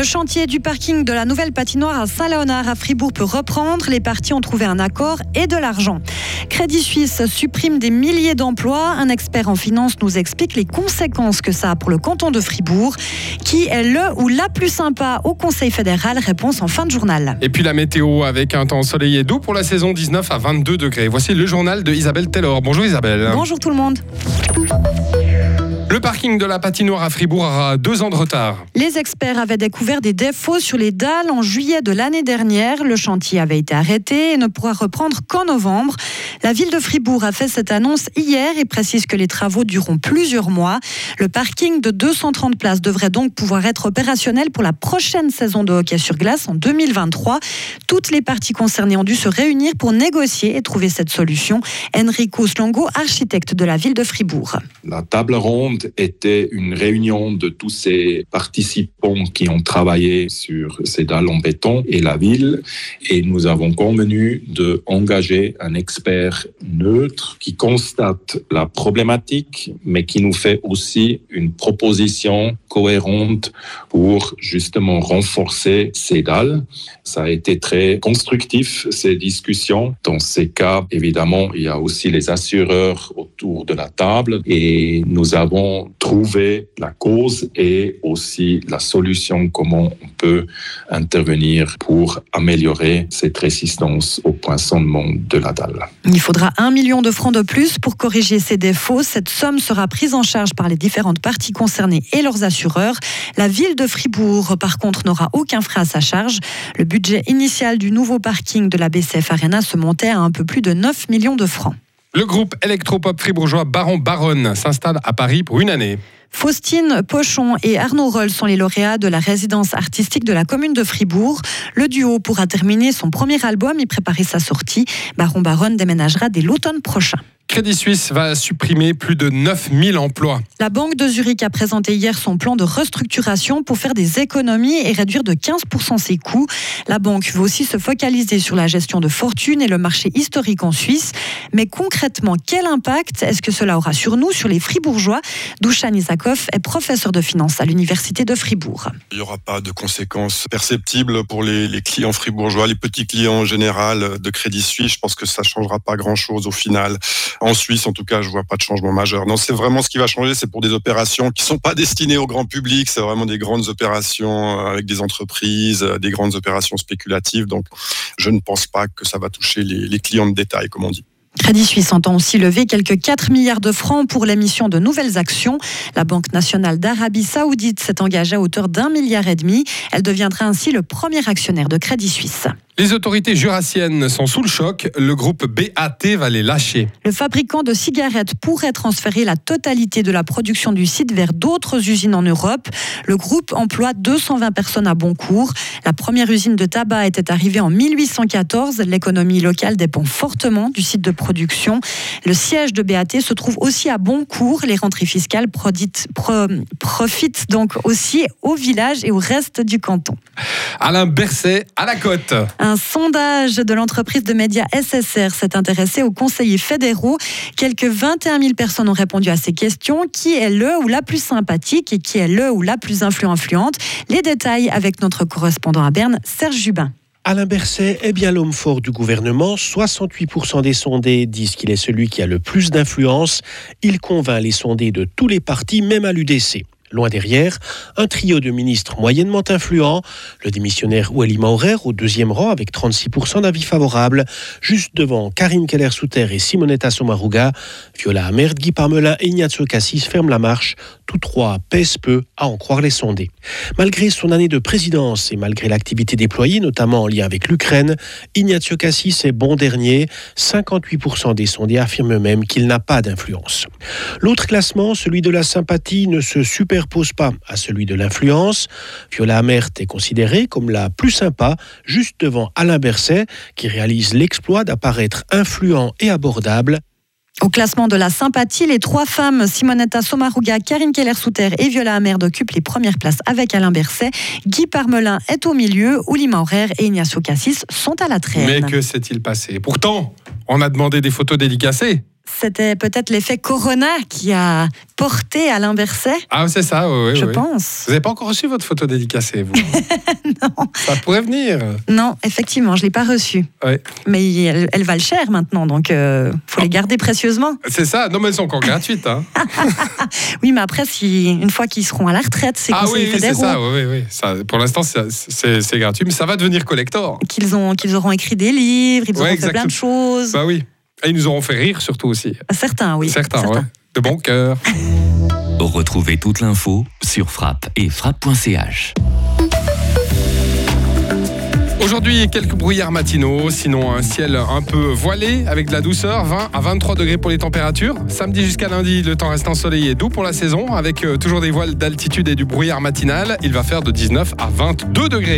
Le chantier du parking de la nouvelle patinoire à Saint-Léonard à Fribourg peut reprendre. Les parties ont trouvé un accord et de l'argent. Crédit Suisse supprime des milliers d'emplois. Un expert en finance nous explique les conséquences que ça a pour le canton de Fribourg. Qui est le ou la plus sympa au Conseil fédéral? Réponse en fin de journal. Et puis la météo avec un temps ensoleillé doux pour la saison 19 à 22 degrés. Voici le journal de Isabelle Taylor. Bonjour Isabelle. Bonjour tout le monde. Le parking de la patinoire à Fribourg aura deux ans de retard. Les experts avaient découvert des défauts sur les dalles en juillet de l'année dernière. Le chantier avait été arrêté et ne pourra reprendre qu'en novembre. La ville de Fribourg a fait cette annonce hier et précise que les travaux dureront plusieurs mois. Le parking de 230 places devrait donc pouvoir être opérationnel pour la prochaine saison de hockey sur glace en 2023. Toutes les parties concernées ont dû se réunir pour négocier et trouver cette solution. Enrico Slongo, architecte de la ville de Fribourg. La table ronde était une réunion de tous ces participants qui ont travaillé sur ces dalles en béton et la ville. Et nous avons convenu d'engager un expert neutre qui constate la problématique, mais qui nous fait aussi une proposition cohérente pour justement renforcer ces dalles. Ça a été très constructif, ces discussions. Dans ces cas, évidemment, il y a aussi les assureurs autour de la table et nous avons trouver la cause et aussi la solution, comment on peut intervenir pour améliorer cette résistance au poinçonnement de la dalle. Il faudra un million de francs de plus pour corriger ces défauts. Cette somme sera prise en charge par les différentes parties concernées et leurs assureurs. La ville de Fribourg, par contre, n'aura aucun frais à sa charge. Le budget initial du nouveau parking de la BCF Arena se montait à un peu plus de 9 millions de francs. Le groupe électropop fribourgeois Baron Baronne s'installe à Paris pour une année. Faustine Pochon et Arnaud Roll sont les lauréats de la résidence artistique de la commune de Fribourg. Le duo pourra terminer son premier album et préparer sa sortie. Baron Baronne déménagera dès l'automne prochain. Crédit Suisse va supprimer plus de 9000 emplois. La Banque de Zurich a présenté hier son plan de restructuration pour faire des économies et réduire de 15% ses coûts. La banque veut aussi se focaliser sur la gestion de fortune et le marché historique en Suisse. Mais concrètement, quel impact est-ce que cela aura sur nous, sur les Fribourgeois? Douchan Isakov est professeur de finance à l'Université de Fribourg. Il n'y aura pas de conséquences perceptibles pour les, les, clients fribourgeois, les petits clients en général de Crédit Suisse. Je pense que ça ne changera pas grand-chose au final. En Suisse, en tout cas, je vois pas de changement majeur. Non, c'est vraiment ce qui va changer, c'est pour des opérations qui sont pas destinées au grand public. C'est vraiment des grandes opérations euh, avec des entreprises, euh, des grandes opérations spéculatives. Donc, je ne pense pas que ça va toucher les, les clients de détail, comme on dit. Crédit Suisse entend aussi lever quelques 4 milliards de francs pour l'émission de nouvelles actions. La Banque nationale d'Arabie saoudite s'est engagée à hauteur d'un milliard et demi. Elle deviendra ainsi le premier actionnaire de Crédit Suisse. Les autorités jurassiennes sont sous le choc. Le groupe BAT va les lâcher. Le fabricant de cigarettes pourrait transférer la totalité de la production du site vers d'autres usines en Europe. Le groupe emploie 220 personnes à Boncourt. La première usine de tabac était arrivée en 1814. L'économie locale dépend fortement du site de production. Le siège de BAT se trouve aussi à Boncourt. Les rentrées fiscales profitent donc aussi au village et au reste du canton. Alain Berset à la côte. Un sondage de l'entreprise de médias SSR s'est intéressé aux conseillers fédéraux. Quelques 21 000 personnes ont répondu à ces questions. Qui est le ou la plus sympathique et qui est le ou la plus influente Les détails avec notre correspondant à Berne, Serge Jubin. Alain Berset est bien l'homme fort du gouvernement. 68% des sondés disent qu'il est celui qui a le plus d'influence. Il convainc les sondés de tous les partis, même à l'UDC. Loin derrière, un trio de ministres moyennement influents, le démissionnaire Oueli Maurer au deuxième rang avec 36% d'avis favorables, juste devant Karim Keller-Souter et Simonetta Sommaruga, Viola Amert, Guy Parmelin et Ignazio Cassis ferment la marche, tous trois pèsent peu à en croire les sondés. Malgré son année de présidence et malgré l'activité déployée, notamment en lien avec l'Ukraine, Ignazio Cassis est bon dernier, 58% des sondés affirment même qu'il n'a pas d'influence. L'autre classement, celui de la sympathie, ne se super pose pas à celui de l'influence. Viola Amert est considérée comme la plus sympa, juste devant Alain Berset, qui réalise l'exploit d'apparaître influent et abordable au classement de la sympathie, les trois femmes, Simonetta Sommaruga, Karine Keller-Souter et Viola Amerd occupent les premières places avec Alain Berset. Guy Parmelin est au milieu, Ouli Maurer et Ignacio Cassis sont à la traîne. Mais que s'est-il passé? Pourtant, on a demandé des photos dédicacées. C'était peut-être l'effet Corona qui a porté Alain Berset. Ah, c'est ça, oui, oui. je oui. pense. Vous n'avez pas encore reçu votre photo dédicacée, vous Non. Ça pourrait venir. Non, effectivement, je l'ai pas reçue. Ouais. Mais elle, elle valent cher maintenant, donc euh, faut les garder précieusement. C'est ça. Non, mais elles sont encore gratuites. Hein. Oui, mais après, si une fois qu'ils seront à la retraite, c'est ah oui, oui, c'est ça. Oui, oui, oui. Ça, pour l'instant, c'est- gratuit, mais ça va devenir collector. Qu'ils ont, qu'ils auront écrit des livres, ils Ouais, auront fait plein de choses. Bah oui. Et ils nous auront fait rire surtout aussi. Certains, oui. certains, ouais. De bon cœur. Retrouvez toute l'info sur frappe et frappe.ch. Aujourd'hui, quelques brouillards matinaux, sinon un ciel un peu voilé avec de la douceur, 20 à 23 degrés pour les températures. Samedi jusqu'à lundi, le temps reste ensoleillé et doux pour la saison, avec euh, toujours des voiles d'altitude et du brouillard matinal. Il va faire de 19 à 22 degrés.